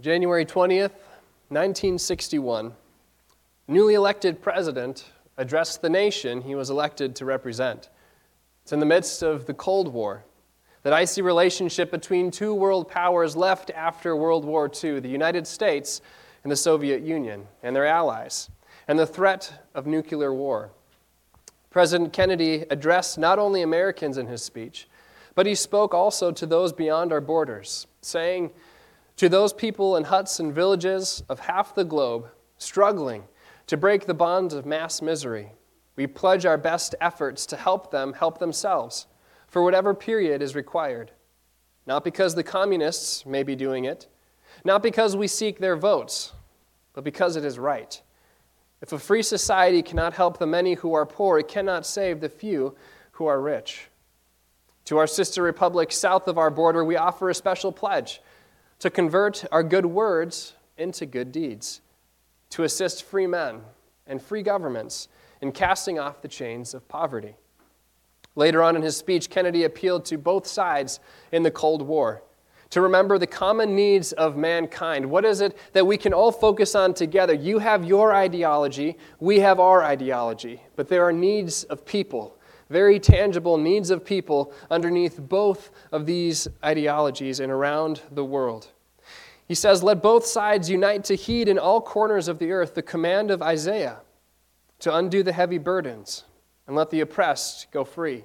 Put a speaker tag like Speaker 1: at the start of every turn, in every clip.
Speaker 1: January 20th, 1961, newly elected president addressed the nation he was elected to represent. It's in the midst of the Cold War, that icy relationship between two world powers left after World War II, the United States and the Soviet Union and their allies, and the threat of nuclear war. President Kennedy addressed not only Americans in his speech, but he spoke also to those beyond our borders, saying, To those people in huts and villages of half the globe struggling to break the bonds of mass misery, we pledge our best efforts to help them help themselves for whatever period is required. Not because the communists may be doing it, not because we seek their votes, but because it is right. If a free society cannot help the many who are poor, it cannot save the few who are rich. To our sister republic south of our border, we offer a special pledge to convert our good words into good deeds, to assist free men and free governments in casting off the chains of poverty. Later on in his speech, Kennedy appealed to both sides in the Cold War to remember the common needs of mankind. What is it that we can all focus on together? You have your ideology, we have our ideology, but there are needs of people, very tangible needs of people underneath both of these ideologies and around the world. He says, Let both sides unite to heed in all corners of the earth the command of Isaiah to undo the heavy burdens and let the oppressed go free,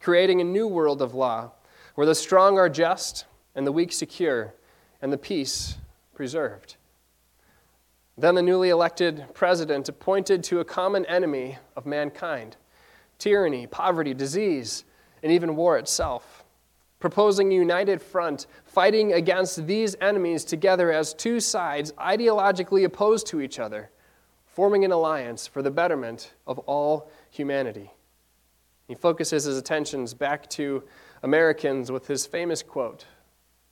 Speaker 1: creating a new world of law where the strong are just and the weak secure, and the peace preserved. Then the newly elected president appointed to a common enemy of mankind tyranny, poverty, disease, and even war itself, proposing a united front fighting against these enemies together as two sides ideologically opposed to each other, forming an alliance for the betterment of all humanity. He focuses his attentions back to Americans with his famous quote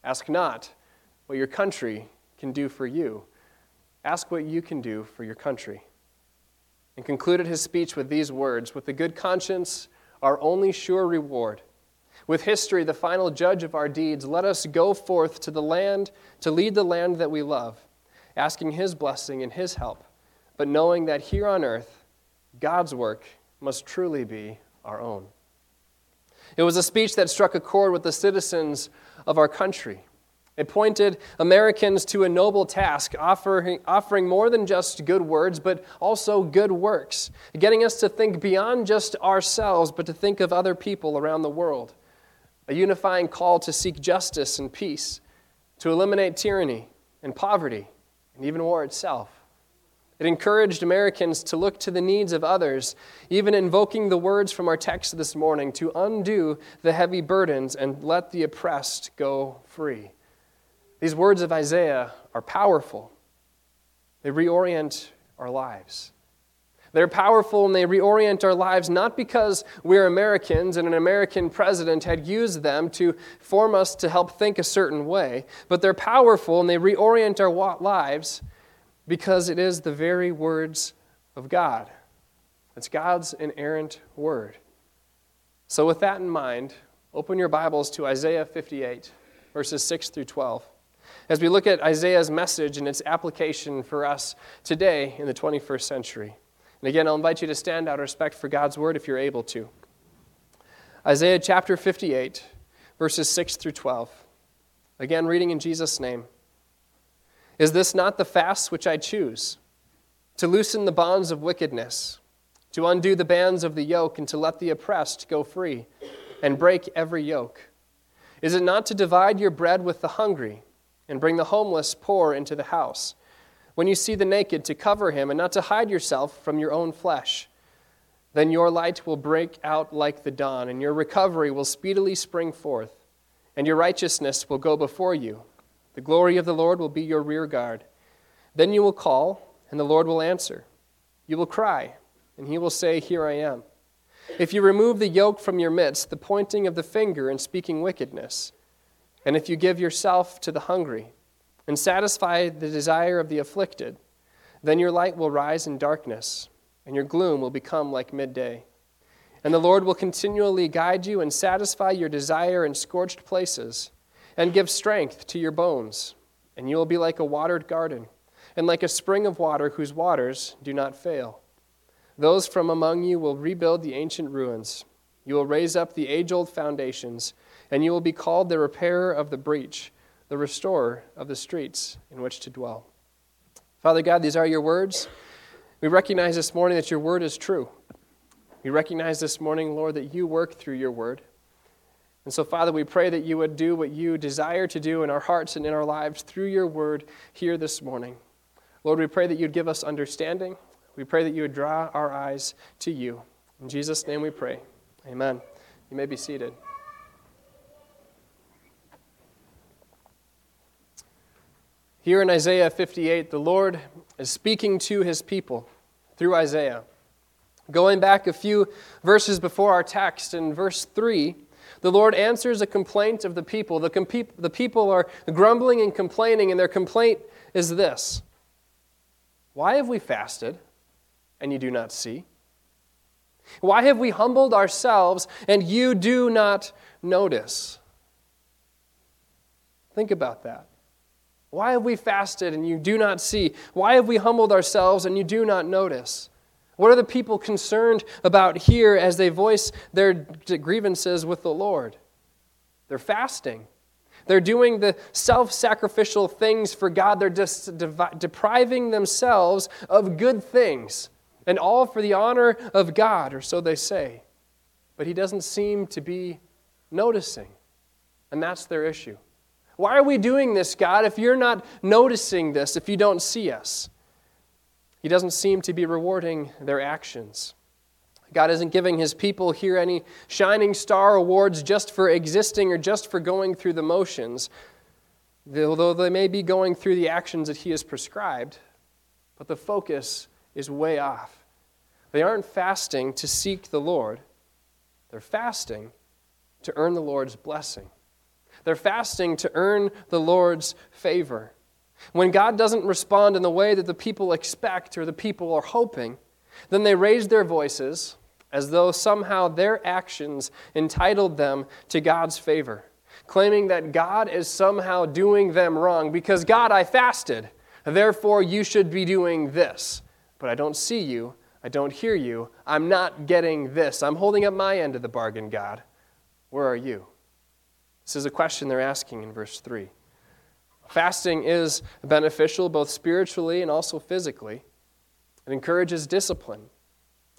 Speaker 1: Ask not what your country can do for you, ask what you can do for your country. And concluded his speech with these words With a good conscience, our only sure reward. With history, the final judge of our deeds, let us go forth to the land to lead the land that we love, asking his blessing and his help, but knowing that here on earth, God's work must truly be our own. It was a speech that struck a chord with the citizens of our country. It pointed Americans to a noble task, offering, offering more than just good words, but also good works, getting us to think beyond just ourselves, but to think of other people around the world. A unifying call to seek justice and peace, to eliminate tyranny and poverty, and even war itself. It encouraged Americans to look to the needs of others, even invoking the words from our text this morning to undo the heavy burdens and let the oppressed go free. These words of Isaiah are powerful, they reorient our lives. They're powerful and they reorient our lives not because we're Americans and an American president had used them to form us to help think a certain way, but they're powerful and they reorient our lives because it is the very words of God. It's God's inerrant word. So, with that in mind, open your Bibles to Isaiah 58, verses 6 through 12, as we look at Isaiah's message and its application for us today in the 21st century. And again, I'll invite you to stand out of respect for God's word if you're able to. Isaiah chapter 58, verses 6 through 12. Again, reading in Jesus' name. Is this not the fast which I choose? To loosen the bonds of wickedness, to undo the bands of the yoke, and to let the oppressed go free, and break every yoke? Is it not to divide your bread with the hungry, and bring the homeless poor into the house? When you see the naked, to cover him, and not to hide yourself from your own flesh? Then your light will break out like the dawn, and your recovery will speedily spring forth, and your righteousness will go before you. The glory of the Lord will be your rear guard. Then you will call, and the Lord will answer. You will cry, and he will say, Here I am. If you remove the yoke from your midst, the pointing of the finger and speaking wickedness, and if you give yourself to the hungry, and satisfy the desire of the afflicted, then your light will rise in darkness, and your gloom will become like midday. And the Lord will continually guide you and satisfy your desire in scorched places and give strength to your bones. and you will be like a watered garden, and like a spring of water whose waters do not fail. Those from among you will rebuild the ancient ruins. You will raise up the age old foundations, and you will be called the repairer of the breach, the restorer of the streets in which to dwell. Father God, these are your words. We recognize this morning that your word is true. We recognize this morning, Lord, that you work through your word. And so, Father, we pray that you would do what you desire to do in our hearts and in our lives through your word here this morning. Lord, we pray that you'd give us understanding. We pray that you would draw our eyes to you. In Jesus' name we pray. Amen. You may be seated. Here in Isaiah 58, the Lord is speaking to his people through Isaiah. Going back a few verses before our text, in verse 3, the Lord answers a complaint of the people. The, comp- the people are grumbling and complaining, and their complaint is this Why have we fasted and you do not see? Why have we humbled ourselves and you do not notice? Think about that. Why have we fasted and you do not see? Why have we humbled ourselves and you do not notice? What are the people concerned about here as they voice their grievances with the Lord? They're fasting. They're doing the self sacrificial things for God. They're just depriving themselves of good things, and all for the honor of God, or so they say. But He doesn't seem to be noticing, and that's their issue. Why are we doing this, God, if you're not noticing this, if you don't see us? He doesn't seem to be rewarding their actions. God isn't giving his people here any shining star awards just for existing or just for going through the motions, although they may be going through the actions that he has prescribed, but the focus is way off. They aren't fasting to seek the Lord, they're fasting to earn the Lord's blessing. They're fasting to earn the Lord's favor. When God doesn't respond in the way that the people expect or the people are hoping, then they raise their voices as though somehow their actions entitled them to God's favor, claiming that God is somehow doing them wrong because God, I fasted, therefore you should be doing this. But I don't see you, I don't hear you, I'm not getting this. I'm holding up my end of the bargain, God. Where are you? This is a question they're asking in verse 3. Fasting is beneficial both spiritually and also physically. It encourages discipline,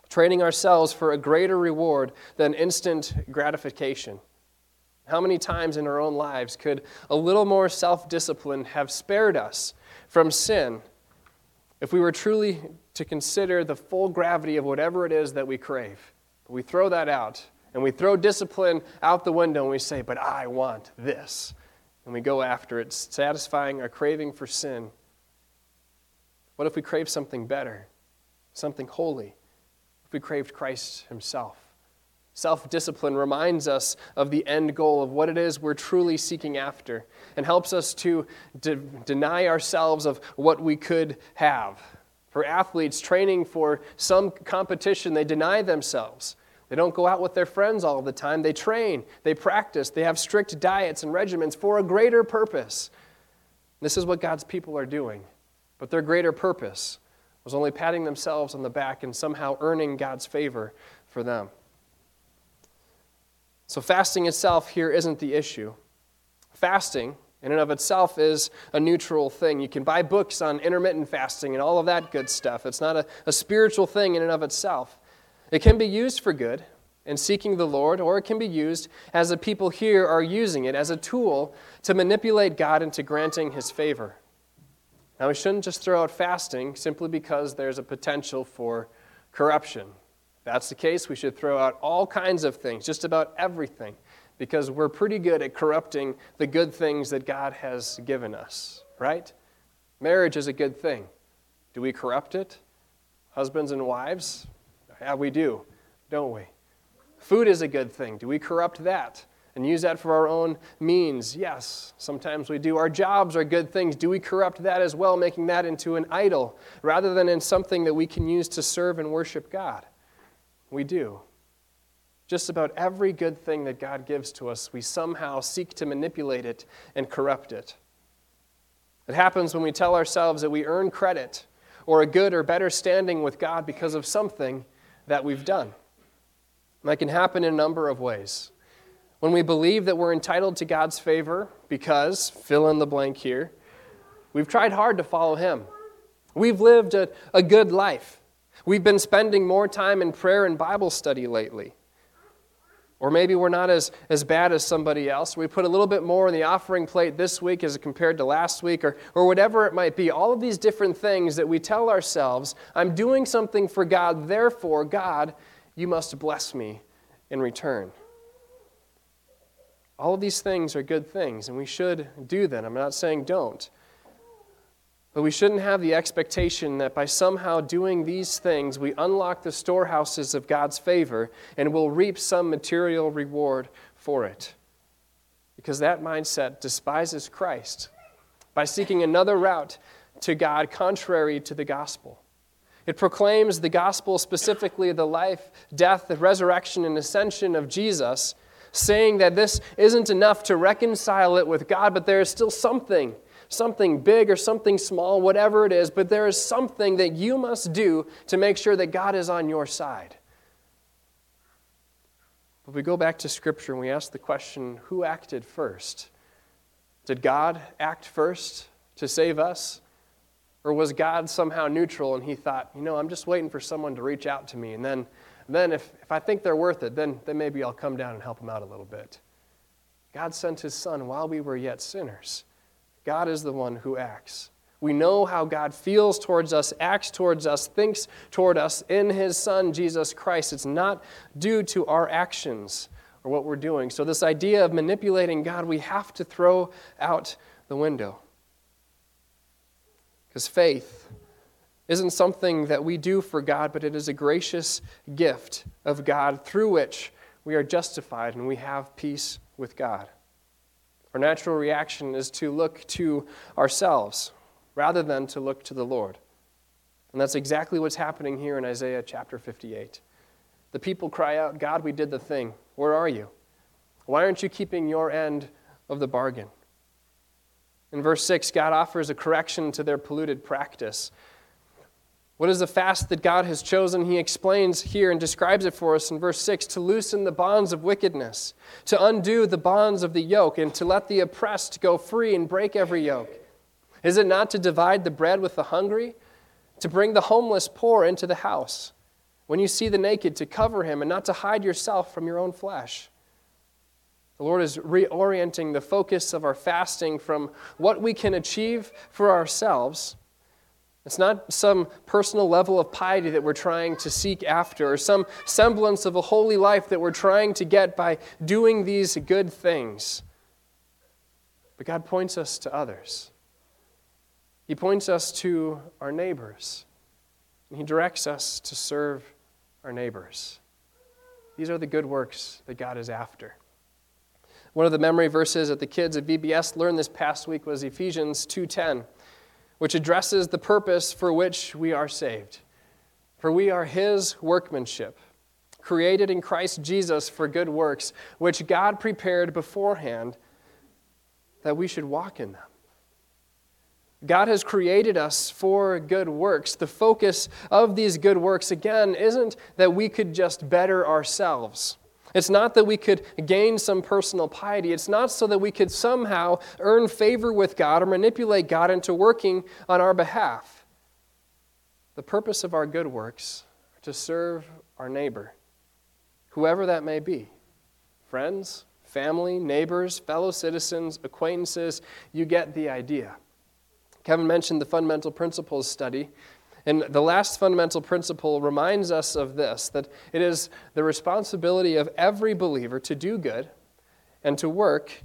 Speaker 1: training ourselves for a greater reward than instant gratification. How many times in our own lives could a little more self discipline have spared us from sin if we were truly to consider the full gravity of whatever it is that we crave? But we throw that out and we throw discipline out the window and we say, But I want this and we go after it, satisfying our craving for sin. What if we crave something better, something holy? If we craved Christ Himself? Self discipline reminds us of the end goal of what it is we're truly seeking after and helps us to de- deny ourselves of what we could have. For athletes training for some competition, they deny themselves. They don't go out with their friends all the time. They train, they practice, they have strict diets and regimens for a greater purpose. This is what God's people are doing. But their greater purpose was only patting themselves on the back and somehow earning God's favor for them. So, fasting itself here isn't the issue. Fasting, in and of itself, is a neutral thing. You can buy books on intermittent fasting and all of that good stuff. It's not a, a spiritual thing in and of itself. It can be used for good in seeking the Lord, or it can be used as the people here are using it as a tool to manipulate God into granting his favor. Now, we shouldn't just throw out fasting simply because there's a potential for corruption. If that's the case, we should throw out all kinds of things, just about everything, because we're pretty good at corrupting the good things that God has given us, right? Marriage is a good thing. Do we corrupt it? Husbands and wives, yeah, we do, don't we? Food is a good thing. Do we corrupt that and use that for our own means? Yes, sometimes we do. Our jobs are good things. Do we corrupt that as well, making that into an idol rather than in something that we can use to serve and worship God? We do. Just about every good thing that God gives to us, we somehow seek to manipulate it and corrupt it. It happens when we tell ourselves that we earn credit or a good or better standing with God because of something that we've done. And that can happen in a number of ways. When we believe that we're entitled to God's favor because, fill in the blank here, we've tried hard to follow Him. We've lived a, a good life. We've been spending more time in prayer and Bible study lately. Or maybe we're not as, as bad as somebody else. We put a little bit more in the offering plate this week as compared to last week, or, or whatever it might be. All of these different things that we tell ourselves, I'm doing something for God, therefore, God, you must bless me in return. All of these things are good things, and we should do them. I'm not saying don't. But we shouldn't have the expectation that by somehow doing these things, we unlock the storehouses of God's favor and will reap some material reward for it. Because that mindset despises Christ by seeking another route to God contrary to the gospel. It proclaims the gospel, specifically the life, death, the resurrection, and ascension of Jesus, saying that this isn't enough to reconcile it with God, but there is still something something big or something small, whatever it is, but there is something that you must do to make sure that God is on your side. But we go back to Scripture and we ask the question who acted first? Did God act first to save us? Or was God somehow neutral and he thought, you know, I'm just waiting for someone to reach out to me, and then, then if, if I think they're worth it, then, then maybe I'll come down and help them out a little bit. God sent his son while we were yet sinners. God is the one who acts. We know how God feels towards us, acts towards us, thinks toward us in His Son, Jesus Christ. It's not due to our actions or what we're doing. So, this idea of manipulating God, we have to throw out the window. Because faith isn't something that we do for God, but it is a gracious gift of God through which we are justified and we have peace with God. Our natural reaction is to look to ourselves rather than to look to the Lord. And that's exactly what's happening here in Isaiah chapter 58. The people cry out, God, we did the thing. Where are you? Why aren't you keeping your end of the bargain? In verse 6, God offers a correction to their polluted practice. What is the fast that God has chosen? He explains here and describes it for us in verse 6 to loosen the bonds of wickedness, to undo the bonds of the yoke, and to let the oppressed go free and break every yoke. Is it not to divide the bread with the hungry, to bring the homeless poor into the house? When you see the naked, to cover him, and not to hide yourself from your own flesh. The Lord is reorienting the focus of our fasting from what we can achieve for ourselves it's not some personal level of piety that we're trying to seek after, or some semblance of a holy life that we're trying to get by doing these good things. But God points us to others. He points us to our neighbors, and He directs us to serve our neighbors. These are the good works that God is after. One of the memory verses that the kids at VBS learned this past week was Ephesians 2:10 which addresses the purpose for which we are saved. For we are His workmanship, created in Christ Jesus for good works, which God prepared beforehand that we should walk in them. God has created us for good works. The focus of these good works, again, isn't that we could just better ourselves. It's not that we could gain some personal piety. It's not so that we could somehow earn favor with God or manipulate God into working on our behalf. The purpose of our good works are to serve our neighbor, whoever that may be friends, family, neighbors, fellow citizens, acquaintances. You get the idea. Kevin mentioned the fundamental principles study. And the last fundamental principle reminds us of this that it is the responsibility of every believer to do good and to work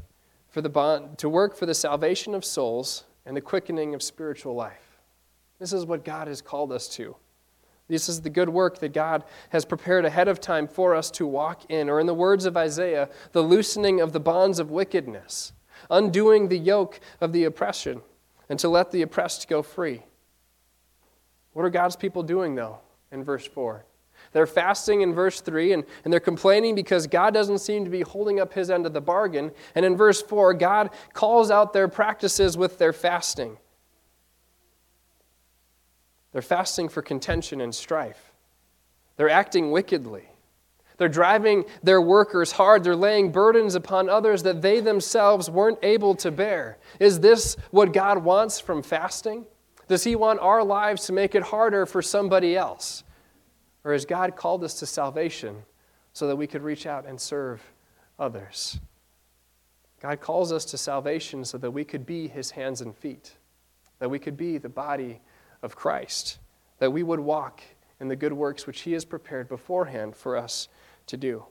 Speaker 1: for the bond, to work for the salvation of souls and the quickening of spiritual life. This is what God has called us to. This is the good work that God has prepared ahead of time for us to walk in, or in the words of Isaiah, the loosening of the bonds of wickedness, undoing the yoke of the oppression, and to let the oppressed go free. What are God's people doing, though, in verse 4? They're fasting in verse 3, and, and they're complaining because God doesn't seem to be holding up his end of the bargain. And in verse 4, God calls out their practices with their fasting. They're fasting for contention and strife. They're acting wickedly. They're driving their workers hard. They're laying burdens upon others that they themselves weren't able to bear. Is this what God wants from fasting? Does He want our lives to make it harder for somebody else? Or has God called us to salvation so that we could reach out and serve others? God calls us to salvation so that we could be His hands and feet, that we could be the body of Christ, that we would walk in the good works which He has prepared beforehand for us to do.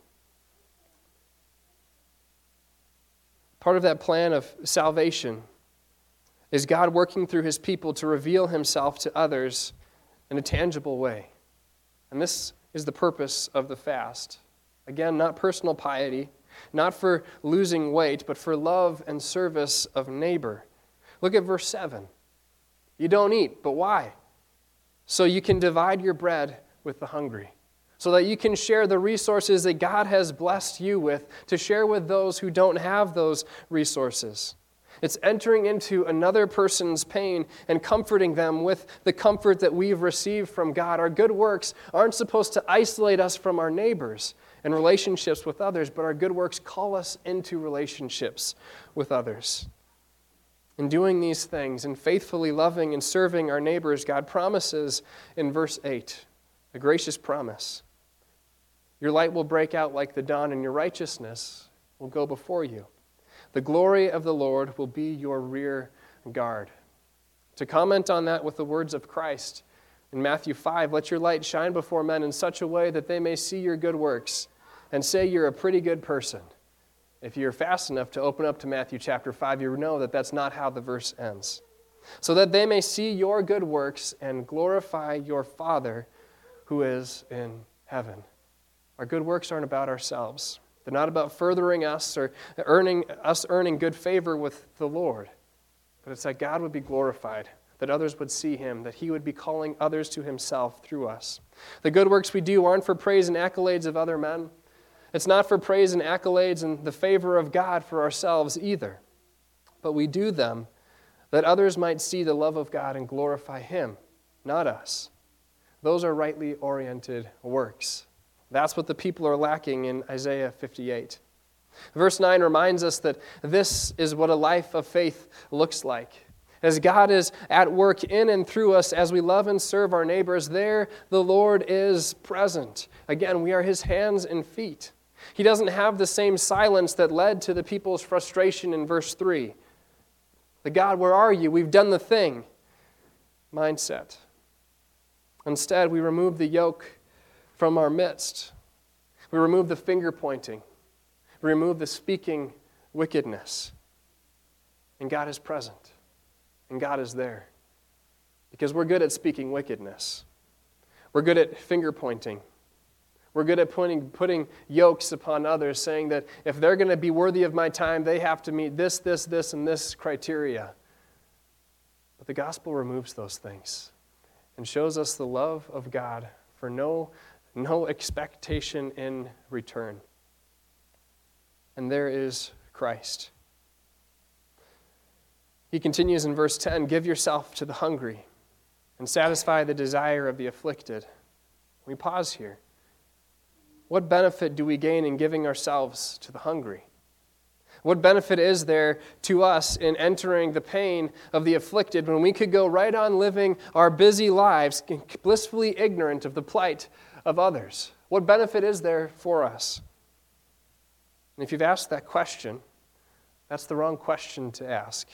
Speaker 1: Part of that plan of salvation is God working through His people to reveal Himself to others in a tangible way. And this is the purpose of the fast. Again, not personal piety, not for losing weight, but for love and service of neighbor. Look at verse 7. You don't eat, but why? So you can divide your bread with the hungry, so that you can share the resources that God has blessed you with to share with those who don't have those resources. It's entering into another person's pain and comforting them with the comfort that we've received from God. Our good works aren't supposed to isolate us from our neighbors and relationships with others, but our good works call us into relationships with others. In doing these things and faithfully loving and serving our neighbors, God promises in verse 8 a gracious promise. Your light will break out like the dawn, and your righteousness will go before you. The glory of the Lord will be your rear guard. To comment on that with the words of Christ in Matthew 5, let your light shine before men in such a way that they may see your good works and say you're a pretty good person. If you're fast enough to open up to Matthew chapter 5, you know that that's not how the verse ends. So that they may see your good works and glorify your Father who is in heaven. Our good works aren't about ourselves. They're not about furthering us or earning us earning good favor with the Lord. But it's that God would be glorified, that others would see him, that he would be calling others to himself through us. The good works we do aren't for praise and accolades of other men. It's not for praise and accolades and the favor of God for ourselves either. But we do them that others might see the love of God and glorify Him, not us. Those are rightly oriented works. That's what the people are lacking in Isaiah 58. Verse 9 reminds us that this is what a life of faith looks like. As God is at work in and through us as we love and serve our neighbors, there the Lord is present. Again, we are His hands and feet. He doesn't have the same silence that led to the people's frustration in verse 3. The God, where are you? We've done the thing. Mindset. Instead, we remove the yoke from our midst. We remove the finger pointing. We remove the speaking wickedness. And God is present. And God is there. Because we're good at speaking wickedness. We're good at finger pointing. We're good at putting, putting yokes upon others, saying that if they're going to be worthy of my time, they have to meet this, this, this, and this criteria. But the gospel removes those things and shows us the love of God for no, no expectation in return. And there is Christ. He continues in verse 10 Give yourself to the hungry and satisfy the desire of the afflicted. We pause here. What benefit do we gain in giving ourselves to the hungry? What benefit is there to us in entering the pain of the afflicted when we could go right on living our busy lives, blissfully ignorant of the plight of others? What benefit is there for us? And if you've asked that question, that's the wrong question to ask.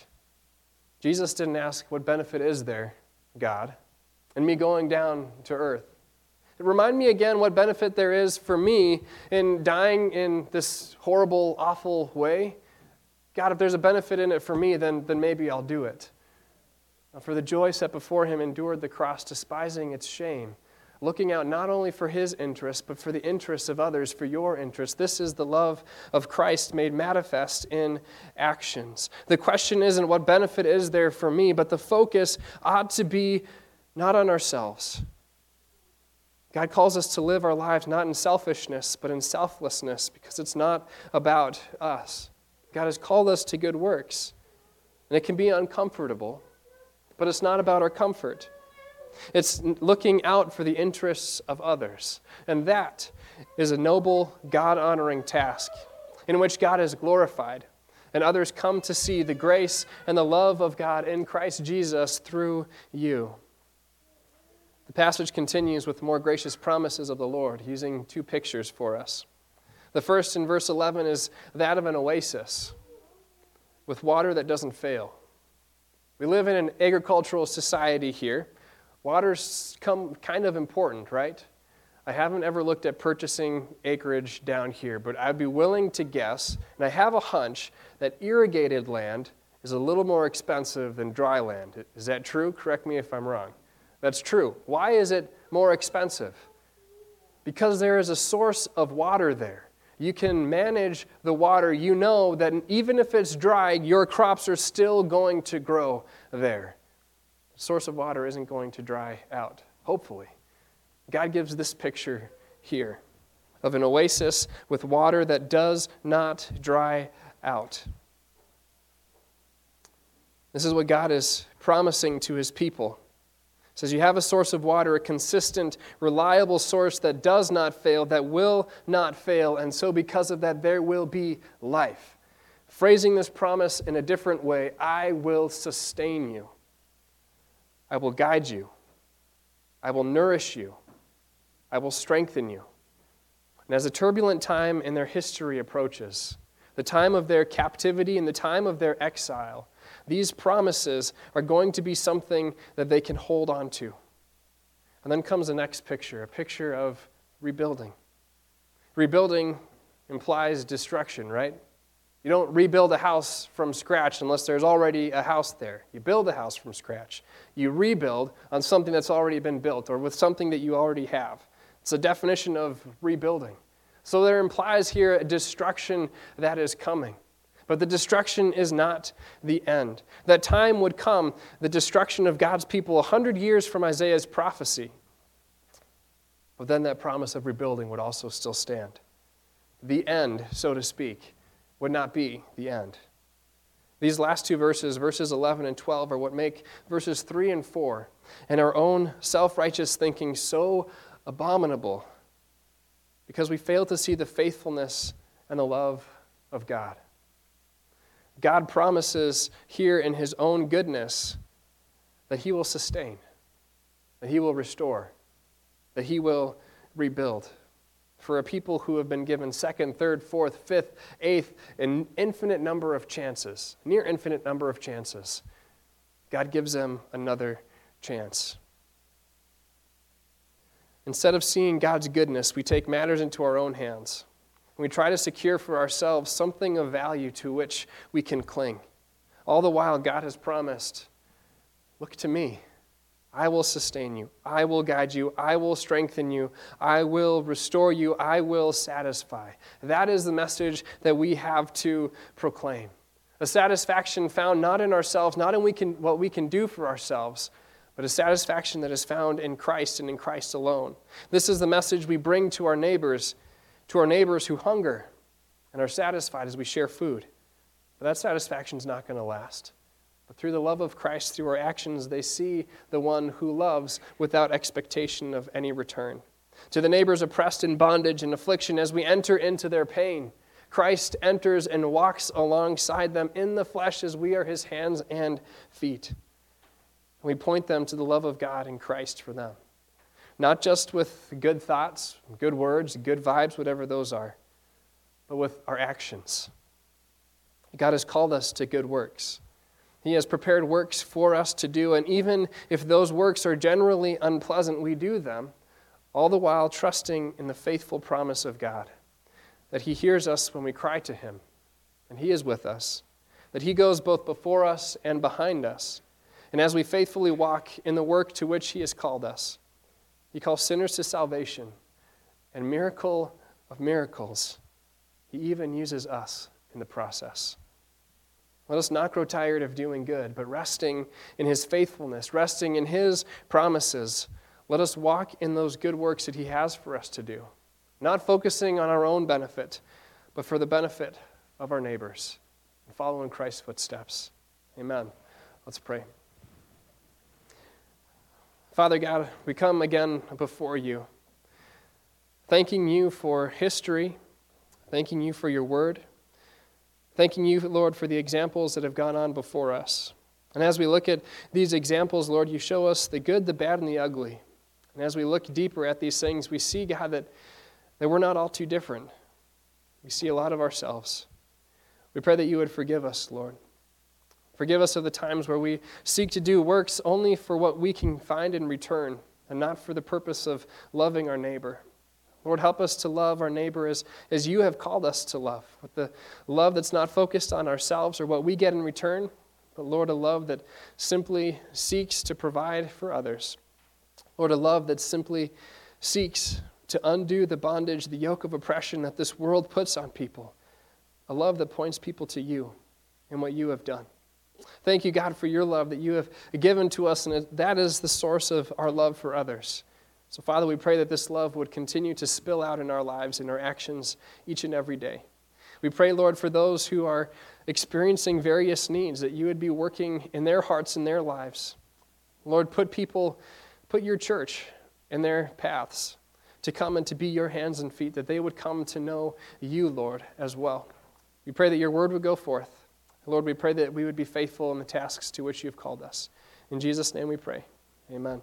Speaker 1: Jesus didn't ask, What benefit is there, God, in me going down to earth? Remind me again what benefit there is for me in dying in this horrible, awful way. God, if there's a benefit in it for me, then, then maybe I'll do it. For the joy set before him endured the cross, despising its shame, looking out not only for his interests, but for the interests of others, for your interests. This is the love of Christ made manifest in actions. The question isn't what benefit is there for me, but the focus ought to be not on ourselves God calls us to live our lives not in selfishness, but in selflessness, because it's not about us. God has called us to good works, and it can be uncomfortable, but it's not about our comfort. It's looking out for the interests of others. And that is a noble, God honoring task in which God is glorified and others come to see the grace and the love of God in Christ Jesus through you. The passage continues with more gracious promises of the Lord, using two pictures for us. The first in verse 11 is that of an oasis with water that doesn't fail. We live in an agricultural society here. Water's come kind of important, right? I haven't ever looked at purchasing acreage down here, but I'd be willing to guess, and I have a hunch, that irrigated land is a little more expensive than dry land. Is that true? Correct me if I'm wrong. That's true. Why is it more expensive? Because there is a source of water there. You can manage the water. You know that even if it's dry, your crops are still going to grow there. The source of water isn't going to dry out, hopefully. God gives this picture here of an oasis with water that does not dry out. This is what God is promising to his people. Says, You have a source of water, a consistent, reliable source that does not fail, that will not fail, and so because of that, there will be life. Phrasing this promise in a different way, I will sustain you. I will guide you. I will nourish you. I will strengthen you. And as a turbulent time in their history approaches, the time of their captivity and the time of their exile, these promises are going to be something that they can hold on to. And then comes the next picture a picture of rebuilding. Rebuilding implies destruction, right? You don't rebuild a house from scratch unless there's already a house there. You build a house from scratch. You rebuild on something that's already been built or with something that you already have. It's a definition of rebuilding. So there implies here a destruction that is coming. But the destruction is not the end. That time would come, the destruction of God's people, 100 years from Isaiah's prophecy. But then that promise of rebuilding would also still stand. The end, so to speak, would not be the end. These last two verses, verses 11 and 12, are what make verses 3 and 4 and our own self righteous thinking so abominable because we fail to see the faithfulness and the love of God. God promises here in His own goodness that He will sustain, that He will restore, that He will rebuild. For a people who have been given second, third, fourth, fifth, eighth, an infinite number of chances, near infinite number of chances, God gives them another chance. Instead of seeing God's goodness, we take matters into our own hands. We try to secure for ourselves something of value to which we can cling. All the while, God has promised Look to me. I will sustain you. I will guide you. I will strengthen you. I will restore you. I will satisfy. That is the message that we have to proclaim. A satisfaction found not in ourselves, not in we can, what we can do for ourselves, but a satisfaction that is found in Christ and in Christ alone. This is the message we bring to our neighbors, to our neighbors who hunger and are satisfied as we share food. But that satisfaction is not going to last. But through the love of Christ, through our actions, they see the one who loves without expectation of any return. To the neighbors oppressed in bondage and affliction, as we enter into their pain, Christ enters and walks alongside them in the flesh as we are his hands and feet. We point them to the love of God in Christ for them. Not just with good thoughts, good words, good vibes, whatever those are, but with our actions. God has called us to good works. He has prepared works for us to do, and even if those works are generally unpleasant, we do them, all the while trusting in the faithful promise of God that He hears us when we cry to Him, and He is with us, that He goes both before us and behind us, and as we faithfully walk in the work to which He has called us, He calls sinners to salvation. And miracle of miracles, He even uses us in the process. Let us not grow tired of doing good, but resting in His faithfulness, resting in His promises. Let us walk in those good works that He has for us to do, not focusing on our own benefit, but for the benefit of our neighbors, and follow in Christ's footsteps. Amen. Let's pray. Father God, we come again before you, thanking you for history, thanking you for your word, thanking you, Lord, for the examples that have gone on before us. And as we look at these examples, Lord, you show us the good, the bad, and the ugly. And as we look deeper at these things, we see, God, that, that we're not all too different. We see a lot of ourselves. We pray that you would forgive us, Lord. Forgive us of the times where we seek to do works only for what we can find in return and not for the purpose of loving our neighbor. Lord, help us to love our neighbor as, as you have called us to love, with the love that's not focused on ourselves or what we get in return, but Lord, a love that simply seeks to provide for others. Lord, a love that simply seeks to undo the bondage, the yoke of oppression that this world puts on people. A love that points people to you and what you have done. Thank you, God, for your love that you have given to us, and that is the source of our love for others. So, Father, we pray that this love would continue to spill out in our lives, and our actions, each and every day. We pray, Lord, for those who are experiencing various needs, that you would be working in their hearts and their lives. Lord, put people, put your church in their paths to come and to be your hands and feet, that they would come to know you, Lord, as well. We pray that your word would go forth. Lord, we pray that we would be faithful in the tasks to which you've called us. In Jesus' name we pray. Amen.